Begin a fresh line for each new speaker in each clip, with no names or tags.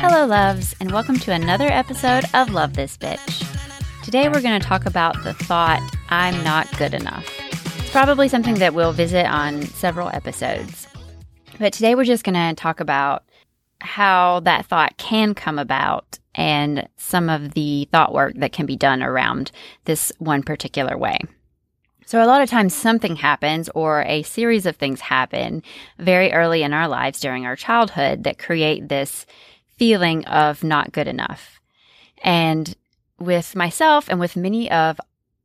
Hello, loves, and welcome to another episode of Love This Bitch. Today, we're going to talk about the thought, I'm not good enough. It's probably something that we'll visit on several episodes. But today, we're just going to talk about how that thought can come about and some of the thought work that can be done around this one particular way. So, a lot of times something happens or a series of things happen very early in our lives during our childhood that create this feeling of not good enough. And with myself and with many of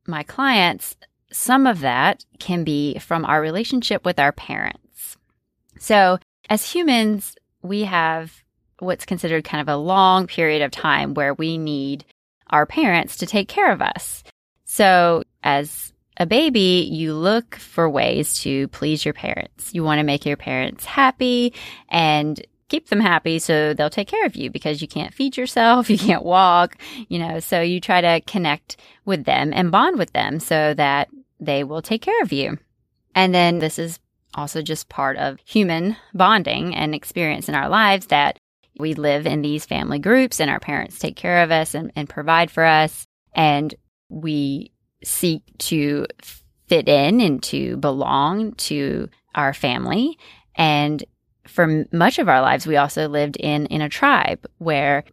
my clients, some of that can be from our relationship with our parents. So, as humans, we have what's considered kind of a long period of time where we need our parents to take care of us. So, as a baby, you look for ways to please your parents. You want to make your parents happy and keep them happy so they'll take care of you because you can't feed yourself, you can't walk, you know, so you try to connect with them and bond with them so that they will take care of you. And then this is also just part of human bonding and experience in our lives that we live in these family groups and our parents take care of us and, and provide for us. And we seek to fit in and to belong to our family. And for much of our lives, we also lived in, in a tribe where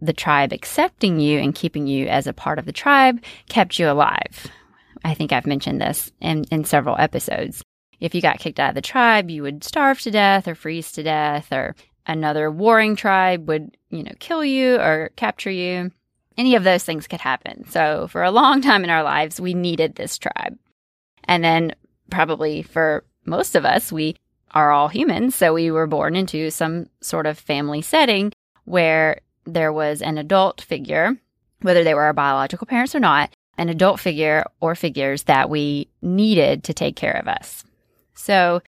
the tribe accepting you and keeping you as a part of the tribe kept you alive. I think I've mentioned this in, in several episodes. If you got kicked out of the tribe, you would starve to death or freeze to death, or another warring tribe would, you know, kill you or capture you. Any of those things could happen. So for a long time in our lives, we needed this tribe. And then probably for most of us, we are all humans. So we were born into some sort of family setting where there was an adult figure, whether they were our biological parents or not, an adult figure or figures that we needed to take care of us. So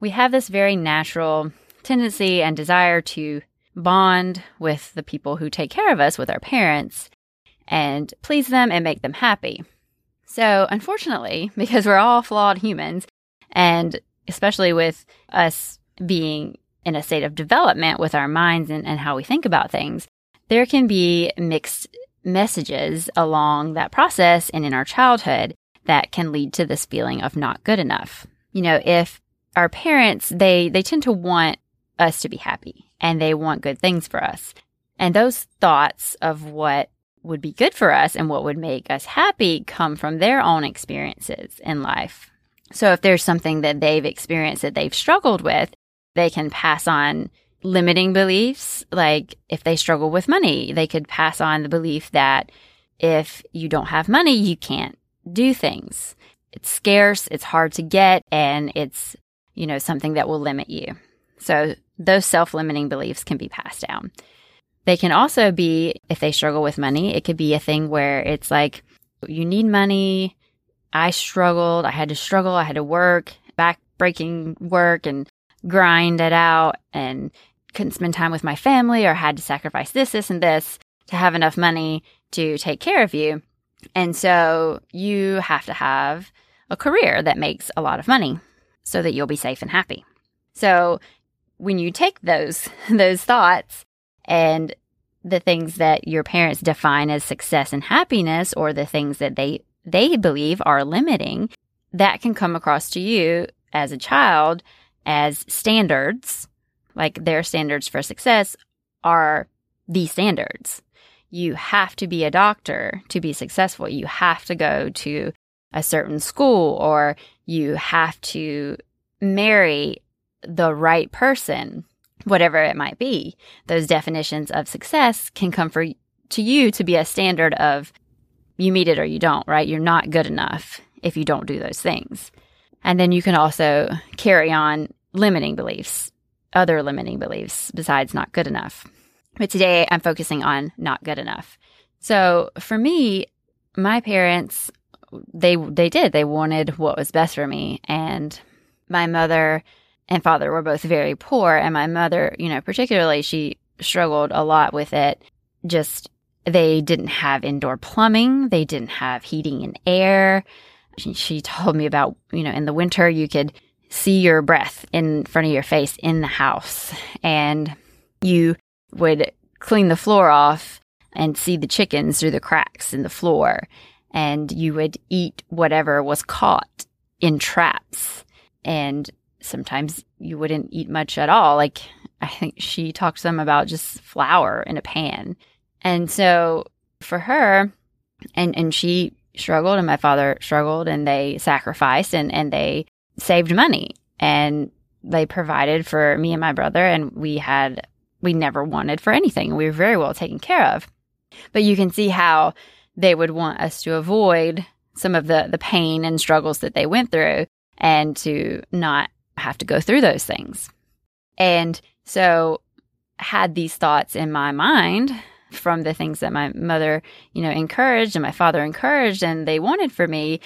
we have this very natural tendency and desire to bond with the people who take care of us, with our parents, and please them and make them happy. So, unfortunately, because we're all flawed humans, and especially with us being in a state of development with our minds and, and how we think about things, there can be mixed messages along that process and in our childhood that can lead to this feeling of not good enough. You know, if our parents, they, they tend to want us to be happy and they want good things for us. And those thoughts of what would be good for us and what would make us happy come from their own experiences in life. So if there's something that they've experienced that they've struggled with, they can pass on limiting beliefs. Like if they struggle with money, they could pass on the belief that if you don't have money, you can't do things. It's scarce, it's hard to get, and it's, you know, something that will limit you. So those self limiting beliefs can be passed down. They can also be, if they struggle with money, it could be a thing where it's like, you need money, I struggled. I had to struggle. I had to work, back breaking work and grind it out and couldn't spend time with my family or had to sacrifice this, this, and this to have enough money to take care of you. And so you have to have a career that makes a lot of money so that you'll be safe and happy. So when you take those those thoughts and the things that your parents define as success and happiness or the things that they they believe are limiting, that can come across to you as a child as standards, like their standards for success are the standards. You have to be a doctor to be successful. You have to go to a certain school or you have to marry the right person, whatever it might be. Those definitions of success can come for to you to be a standard of you meet it or you don't, right? You're not good enough if you don't do those things. And then you can also carry on limiting beliefs, other limiting beliefs besides not good enough. But today I'm focusing on not good enough. So for me, my parents they they did. They wanted what was best for me and my mother and father were both very poor and my mother, you know, particularly she struggled a lot with it just they didn't have indoor plumbing. They didn't have heating and air. she, she told me about, you know, in the winter, you could see your breath in front of your face in the house and you would clean the floor off and see the chickens through the cracks in the floor and you would eat whatever was caught in traps and sometimes you wouldn't eat much at all. Like i think she talked to them about just flour in a pan. And so for her and and she struggled and my father struggled and they sacrificed and and they saved money. And they provided for me and my brother and we had we never wanted for anything. We were very well taken care of. But you can see how they would want us to avoid some of the the pain and struggles that they went through and to not have to go through those things and so had these thoughts in my mind from the things that my mother, you know, encouraged and my father encouraged and they wanted for me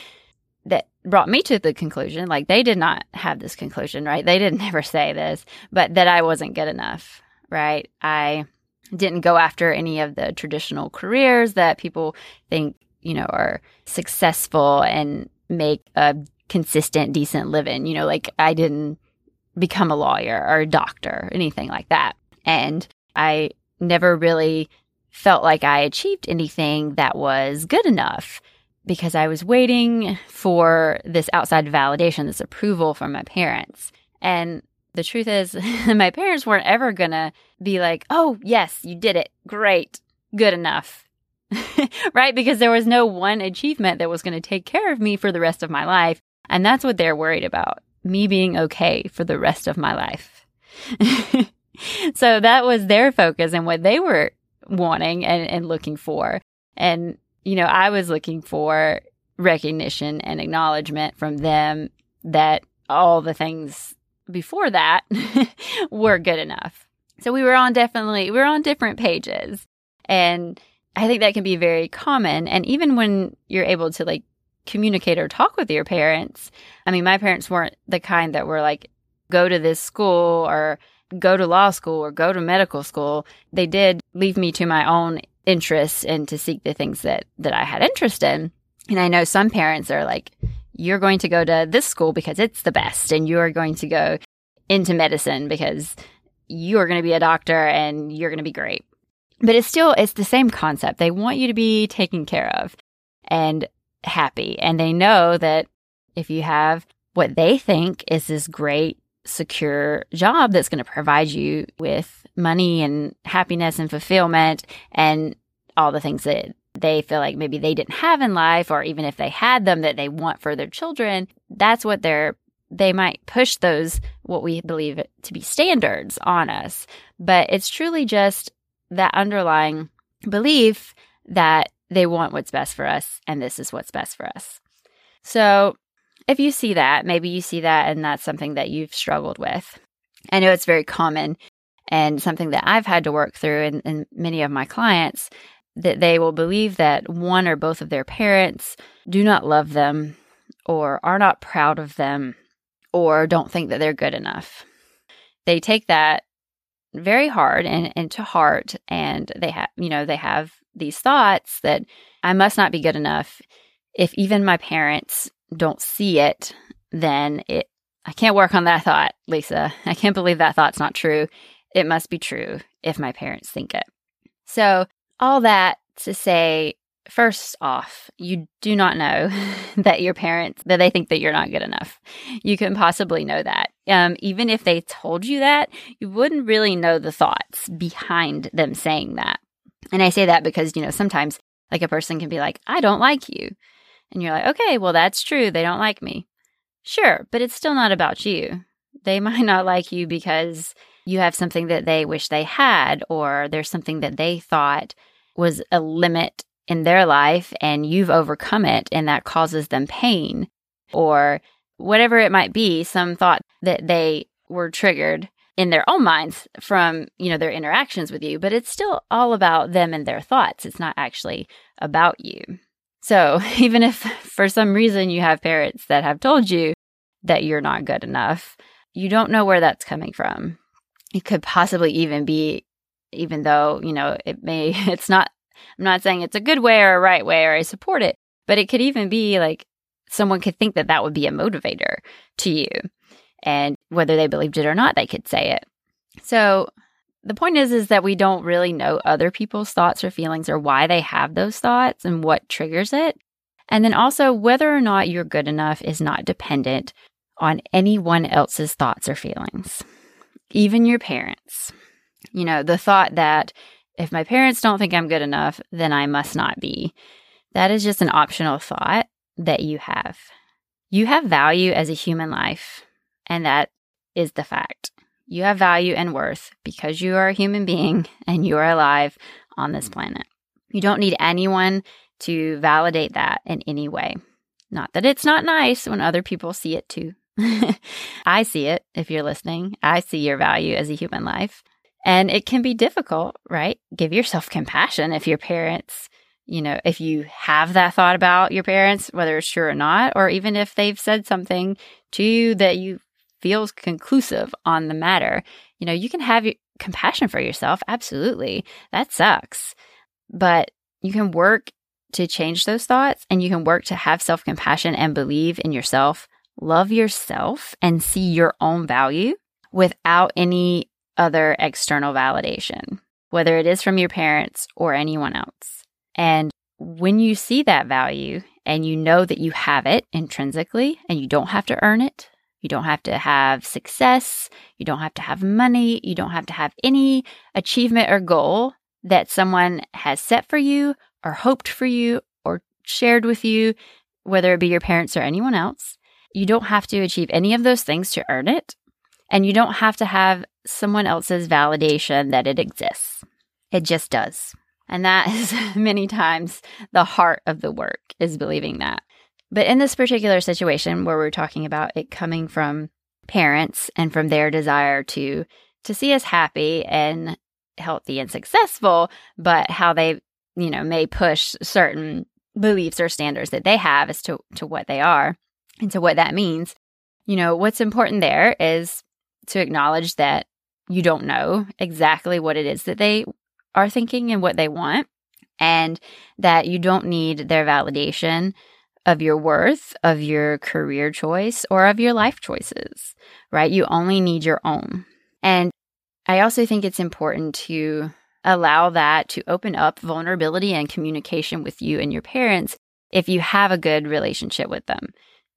that brought me to the conclusion like they did not have this conclusion, right? They didn't ever say this, but that I wasn't good enough, right? I didn't go after any of the traditional careers that people think, you know, are successful and make a consistent, decent living. You know, like I didn't become a lawyer or a doctor, or anything like that. And I never really felt like I achieved anything that was good enough because I was waiting for this outside validation, this approval from my parents. And the truth is, my parents weren't ever going to be like, oh, yes, you did it. Great. Good enough. right? Because there was no one achievement that was going to take care of me for the rest of my life. And that's what they're worried about me being okay for the rest of my life. so that was their focus and what they were wanting and, and looking for. And, you know, I was looking for recognition and acknowledgement from them that all the things before that were good enough. So we were on definitely, we were on different pages. And I think that can be very common. And even when you're able to like communicate or talk with your parents, I mean, my parents weren't the kind that were like, go to this school or go to law school or go to medical school. They did leave me to my own interests and to seek the things that that I had interest in. And I know some parents are like, you're going to go to this school because it's the best, and you're going to go into medicine because you're going to be a doctor and you're going to be great. But it's still it's the same concept. They want you to be taken care of and happy. And they know that if you have what they think is this great secure job that's going to provide you with money and happiness and fulfillment and all the things that they feel like maybe they didn't have in life or even if they had them that they want for their children that's what they're they might push those what we believe to be standards on us but it's truly just that underlying belief that they want what's best for us and this is what's best for us so if you see that, maybe you see that and that's something that you've struggled with. I know it's very common and something that I've had to work through and, and many of my clients that they will believe that one or both of their parents do not love them or are not proud of them or don't think that they're good enough. They take that very hard and, and to heart and they have you know they have these thoughts that I must not be good enough if even my parents don't see it, then it I can't work on that thought, Lisa. I can't believe that thought's not true. It must be true if my parents think it. So, all that to say, first off, you do not know that your parents that they think that you're not good enough. You can possibly know that. Um, even if they told you that, you wouldn't really know the thoughts behind them saying that. And I say that because, you know, sometimes like a person can be like, I don't like you. And you're like, okay, well, that's true. They don't like me. Sure, but it's still not about you. They might not like you because you have something that they wish they had, or there's something that they thought was a limit in their life and you've overcome it and that causes them pain, or whatever it might be, some thought that they were triggered in their own minds from you know their interactions with you but it's still all about them and their thoughts it's not actually about you so even if for some reason you have parents that have told you that you're not good enough, you don't know where that's coming from. It could possibly even be, even though, you know, it may, it's not, I'm not saying it's a good way or a right way or I support it, but it could even be like someone could think that that would be a motivator to you. And whether they believed it or not, they could say it. So the point is is that we don't really know other people's thoughts or feelings or why they have those thoughts and what triggers it. And then also whether or not you're good enough is not dependent on anyone else's thoughts or feelings. Even your parents. You know, the thought that if my parents don't think I'm good enough, then I must not be. That is just an optional thought that you have. You have value as a human life, and that is the fact. You have value and worth because you are a human being and you are alive on this mm. planet. You don't need anyone to validate that in any way. Not that it's not nice when other people see it too. I see it if you're listening. I see your value as a human life. And it can be difficult, right? Give yourself compassion if your parents, you know, if you have that thought about your parents, whether it's true or not, or even if they've said something to you that you feels conclusive on the matter, you know, you can have compassion for yourself. Absolutely. That sucks. But you can work to change those thoughts and you can work to have self compassion and believe in yourself, love yourself, and see your own value without any other external validation, whether it is from your parents or anyone else. And when you see that value and you know that you have it intrinsically and you don't have to earn it, you don't have to have success, you don't have to have money, you don't have to have any achievement or goal that someone has set for you or hoped for you or shared with you, whether it be your parents or anyone else. You don't have to achieve any of those things to earn it. And you don't have to have someone else's validation that it exists. It just does. And that is many times the heart of the work is believing that. But in this particular situation where we're talking about it coming from parents and from their desire to to see us happy and healthy and successful, but how they, you know, may push certain beliefs or standards that they have as to, to what they are and to what that means. You know, what's important there is to acknowledge that you don't know exactly what it is that they are thinking and what they want, and that you don't need their validation of your worth, of your career choice, or of your life choices, right? You only need your own. And I also think it's important to allow that to open up vulnerability and communication with you and your parents if you have a good relationship with them.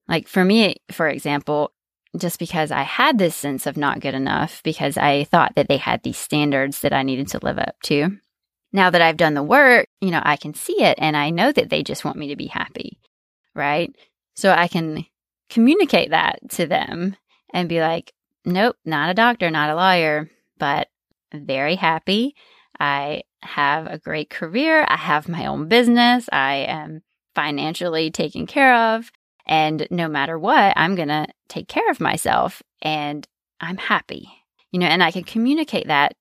Like for me, for example, just because I had this sense of not good enough because I thought that they had these standards that I needed to live up to. Now that I've done the work, you know, I can see it and I know that they just want me to be happy, right? So I can communicate that to them and be like, nope, not a doctor, not a lawyer, but very happy. I have a great career. I have my own business. I am financially taken care of. And no matter what, I'm going to take care of myself and I'm happy. You know, and I can communicate that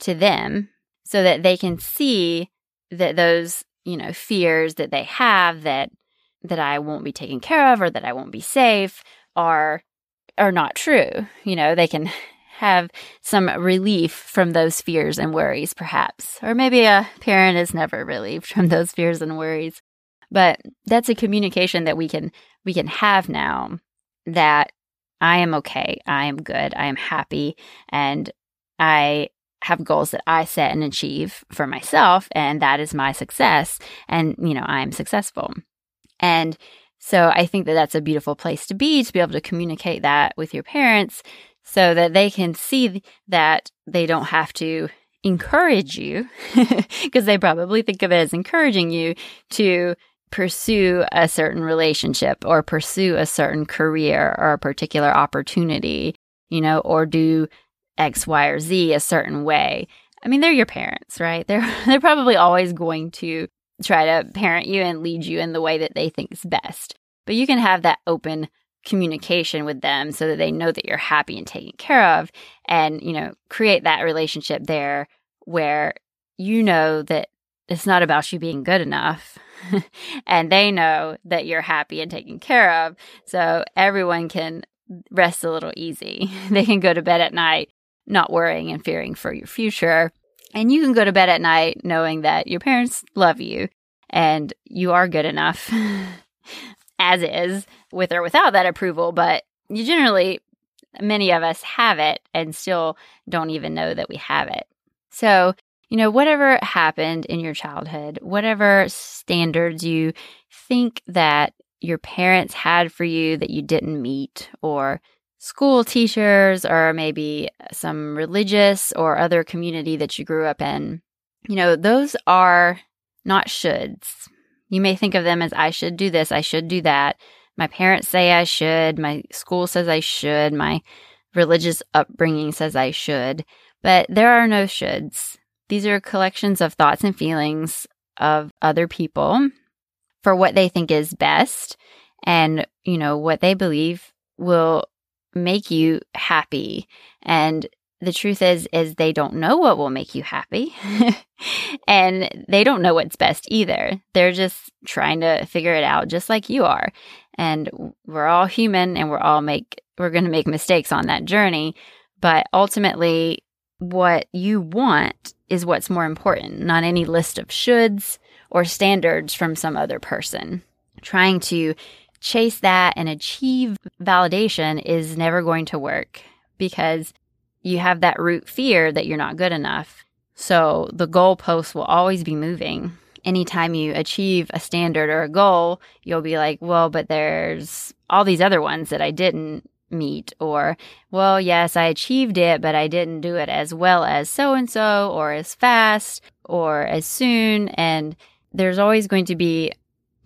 to them so that they can see that those, you know, fears that they have that that I won't be taken care of or that I won't be safe are are not true. You know, they can have some relief from those fears and worries perhaps. Or maybe a parent is never relieved from those fears and worries. But that's a communication that we can we can have now that I am okay, I am good, I am happy, and I have goals that I set and achieve for myself, and that is my success. And, you know, I am successful. And so I think that that's a beautiful place to be to be able to communicate that with your parents so that they can see that they don't have to encourage you because they probably think of it as encouraging you to pursue a certain relationship or pursue a certain career or a particular opportunity, you know, or do X, Y, or Z a certain way. I mean, they're your parents, right? They're they're probably always going to try to parent you and lead you in the way that they think is best. But you can have that open communication with them so that they know that you're happy and taken care of and, you know, create that relationship there where you know that it's not about you being good enough and they know that you're happy and taken care of. So everyone can rest a little easy. They can go to bed at night not worrying and fearing for your future. And you can go to bed at night knowing that your parents love you and you are good enough as is with or without that approval, but you generally, many of us have it and still don't even know that we have it. So, you know, whatever happened in your childhood, whatever standards you think that your parents had for you that you didn't meet, or school teachers, or maybe some religious or other community that you grew up in, you know, those are not shoulds. You may think of them as I should do this, I should do that. My parents say I should, my school says I should, my religious upbringing says I should, but there are no shoulds. These are collections of thoughts and feelings of other people for what they think is best and, you know, what they believe will make you happy. And the truth is is they don't know what will make you happy. and they don't know what's best either. They're just trying to figure it out just like you are. And we're all human and we're all make we're going to make mistakes on that journey, but ultimately what you want is what's more important, not any list of shoulds or standards from some other person. Trying to chase that and achieve validation is never going to work because you have that root fear that you're not good enough. So the goalposts will always be moving. Anytime you achieve a standard or a goal, you'll be like, well, but there's all these other ones that I didn't meet. Or, well, yes, I achieved it, but I didn't do it as well as so and so, or as fast, or as soon. And there's always going to be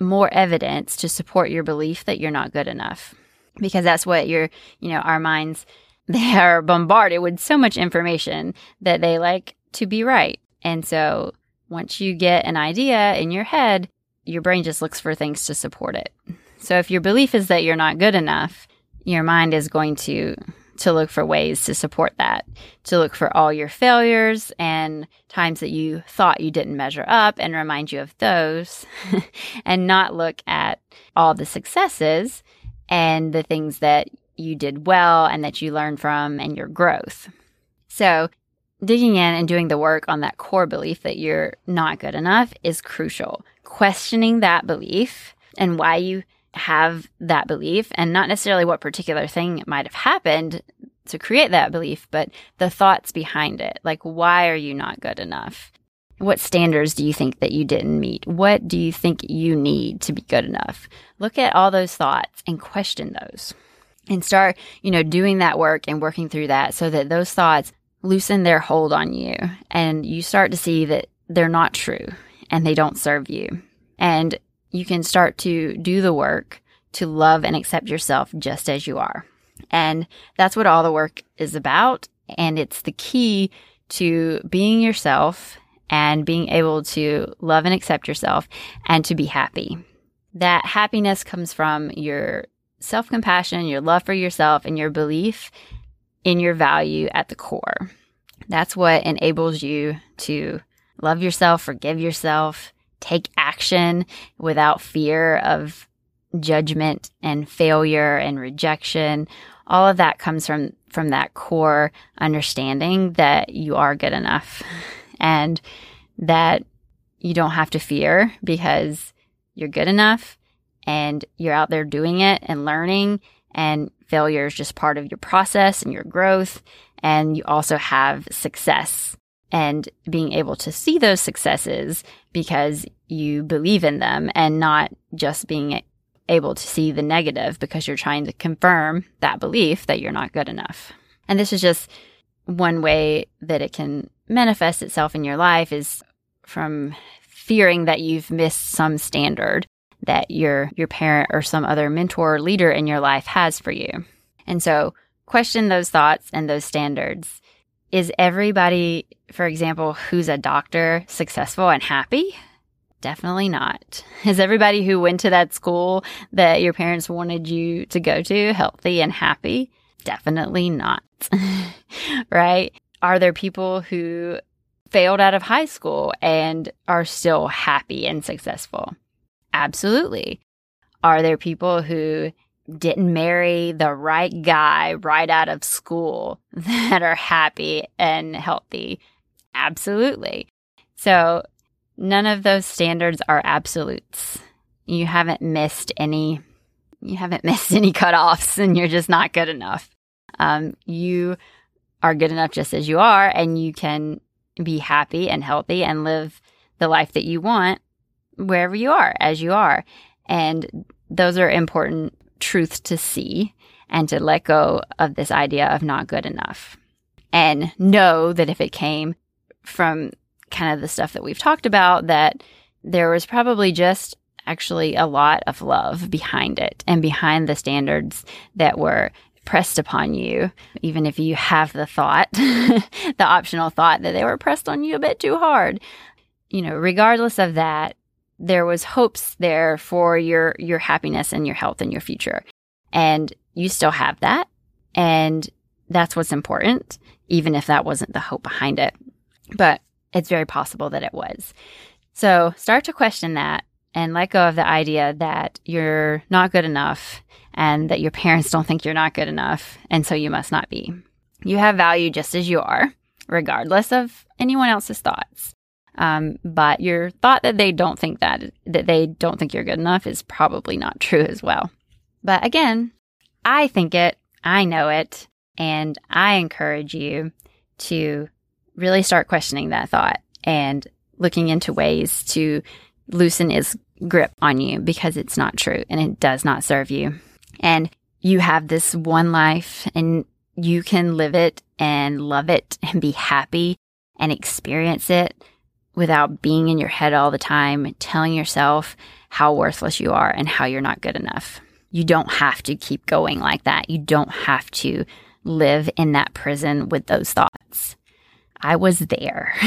more evidence to support your belief that you're not good enough because that's what your you know our minds they are bombarded with so much information that they like to be right. And so once you get an idea in your head, your brain just looks for things to support it. So if your belief is that you're not good enough, your mind is going to to look for ways to support that, to look for all your failures and times that you thought you didn't measure up and remind you of those, and not look at all the successes and the things that you did well and that you learned from and your growth. So, digging in and doing the work on that core belief that you're not good enough is crucial. Questioning that belief and why you have that belief, and not necessarily what particular thing might have happened to create that belief, but the thoughts behind it. Like, why are you not good enough? What standards do you think that you didn't meet? What do you think you need to be good enough? Look at all those thoughts and question those and start, you know, doing that work and working through that so that those thoughts loosen their hold on you and you start to see that they're not true and they don't serve you. And you can start to do the work to love and accept yourself just as you are. And that's what all the work is about. And it's the key to being yourself and being able to love and accept yourself and to be happy. That happiness comes from your self compassion, your love for yourself, and your belief in your value at the core. That's what enables you to love yourself, forgive yourself, take action without fear of judgment and failure and rejection. All of that comes from from that core understanding that you are good enough and that you don't have to fear because you're good enough and you're out there doing it and learning and failure is just part of your process and your growth and you also have success and being able to see those successes because you believe in them and not just being able to see the negative because you're trying to confirm that belief that you're not good enough. And this is just one way that it can manifest itself in your life is from fearing that you've missed some standard that your your parent or some other mentor or leader in your life has for you. And so question those thoughts and those standards. Is everybody, for example, who's a doctor successful and happy? Definitely not. Is everybody who went to that school that your parents wanted you to go to healthy and happy? Definitely not. right? Are there people who failed out of high school and are still happy and successful? Absolutely. Are there people who didn't marry the right guy right out of school that are happy and healthy? Absolutely. So, none of those standards are absolutes. You haven't missed any you haven't missed any cutoffs and you're just not good enough. Um, you are good enough just as you are, and you can be happy and healthy and live the life that you want wherever you are, as you are. And those are important truths to see and to let go of this idea of not good enough. And know that if it came from kind of the stuff that we've talked about, that there was probably just actually a lot of love behind it and behind the standards that were pressed upon you, even if you have the thought, the optional thought that they were pressed on you a bit too hard. You know, regardless of that, there was hopes there for your your happiness and your health and your future. And you still have that. And that's what's important, even if that wasn't the hope behind it. But it's very possible that it was. So start to question that and let go of the idea that you're not good enough and that your parents don't think you're not good enough. And so you must not be. You have value just as you are, regardless of anyone else's thoughts. Um, but your thought that they don't think that, that they don't think you're good enough is probably not true as well. But again, I think it, I know it, and I encourage you to really start questioning that thought and looking into ways to loosen its grip on you because it's not true and it does not serve you. And you have this one life and you can live it and love it and be happy and experience it without being in your head all the time, telling yourself how worthless you are and how you're not good enough. You don't have to keep going like that. You don't have to live in that prison with those thoughts. I was there.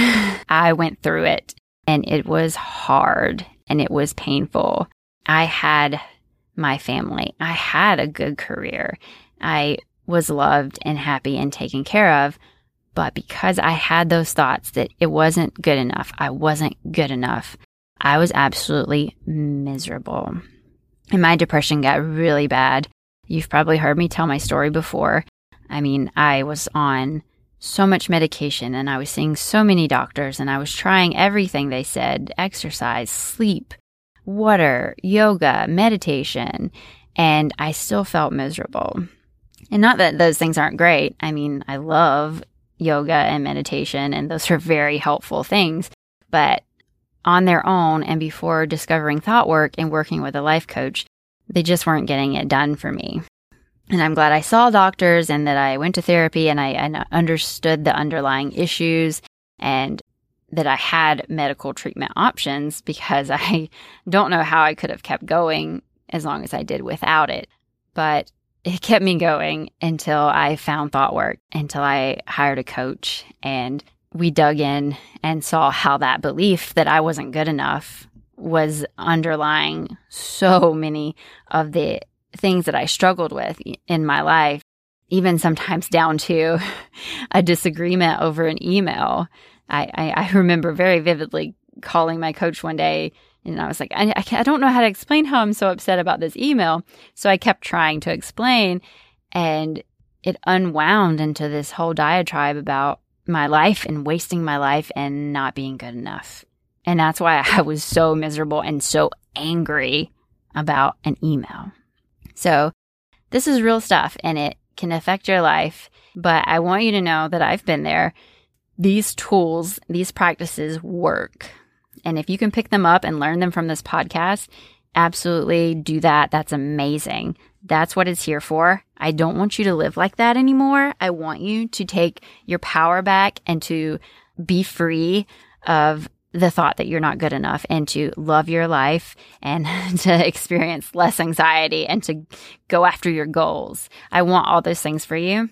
I went through it and it was hard and it was painful. I had my family. I had a good career. I was loved and happy and taken care of. But because I had those thoughts that it wasn't good enough, I wasn't good enough, I was absolutely miserable. And my depression got really bad. You've probably heard me tell my story before. I mean, I was on so much medication and I was seeing so many doctors and I was trying everything they said exercise, sleep, water, yoga, meditation, and I still felt miserable. And not that those things aren't great. I mean, I love yoga and meditation, and those are very helpful things. But on their own and before discovering thought work and working with a life coach, they just weren't getting it done for me. And I'm glad I saw doctors and that I went to therapy and I, I understood the underlying issues and that I had medical treatment options because I don't know how I could have kept going as long as I did without it. But it kept me going until I found thought work, until I hired a coach and we dug in and saw how that belief that I wasn't good enough was underlying so many of the things that I struggled with in my life, even sometimes down to a disagreement over an email. I, I, I remember very vividly calling my coach one day and I was like, I, I don't know how to explain how I'm so upset about this email. So I kept trying to explain and it unwound into this whole diatribe about my life and wasting my life and not being good enough. And that's why I was so miserable and so angry about an email. So, this is real stuff and it can affect your life. But I want you to know that I've been there. These tools, these practices work. And if you can pick them up and learn them from this podcast, absolutely do that. That's amazing. That's what it's here for. I don't want you to live like that anymore. I want you to take your power back and to be free of the thought that you're not good enough and to love your life and to experience less anxiety and to go after your goals. I want all those things for you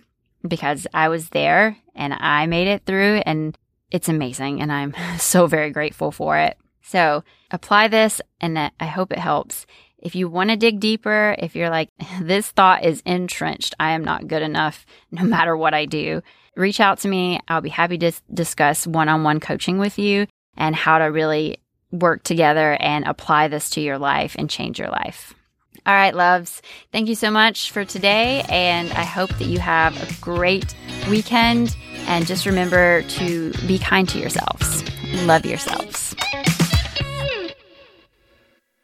because I was there and I made it through and it's amazing and I'm so very grateful for it. So apply this and I hope it helps. If you want to dig deeper, if you're like, this thought is entrenched, I am not good enough no matter what I do, reach out to me. I'll be happy to discuss one on one coaching with you and how to really work together and apply this to your life and change your life. All right, loves. Thank you so much for today. And I hope that you have a great weekend. And just remember to be kind to yourselves, love yourselves.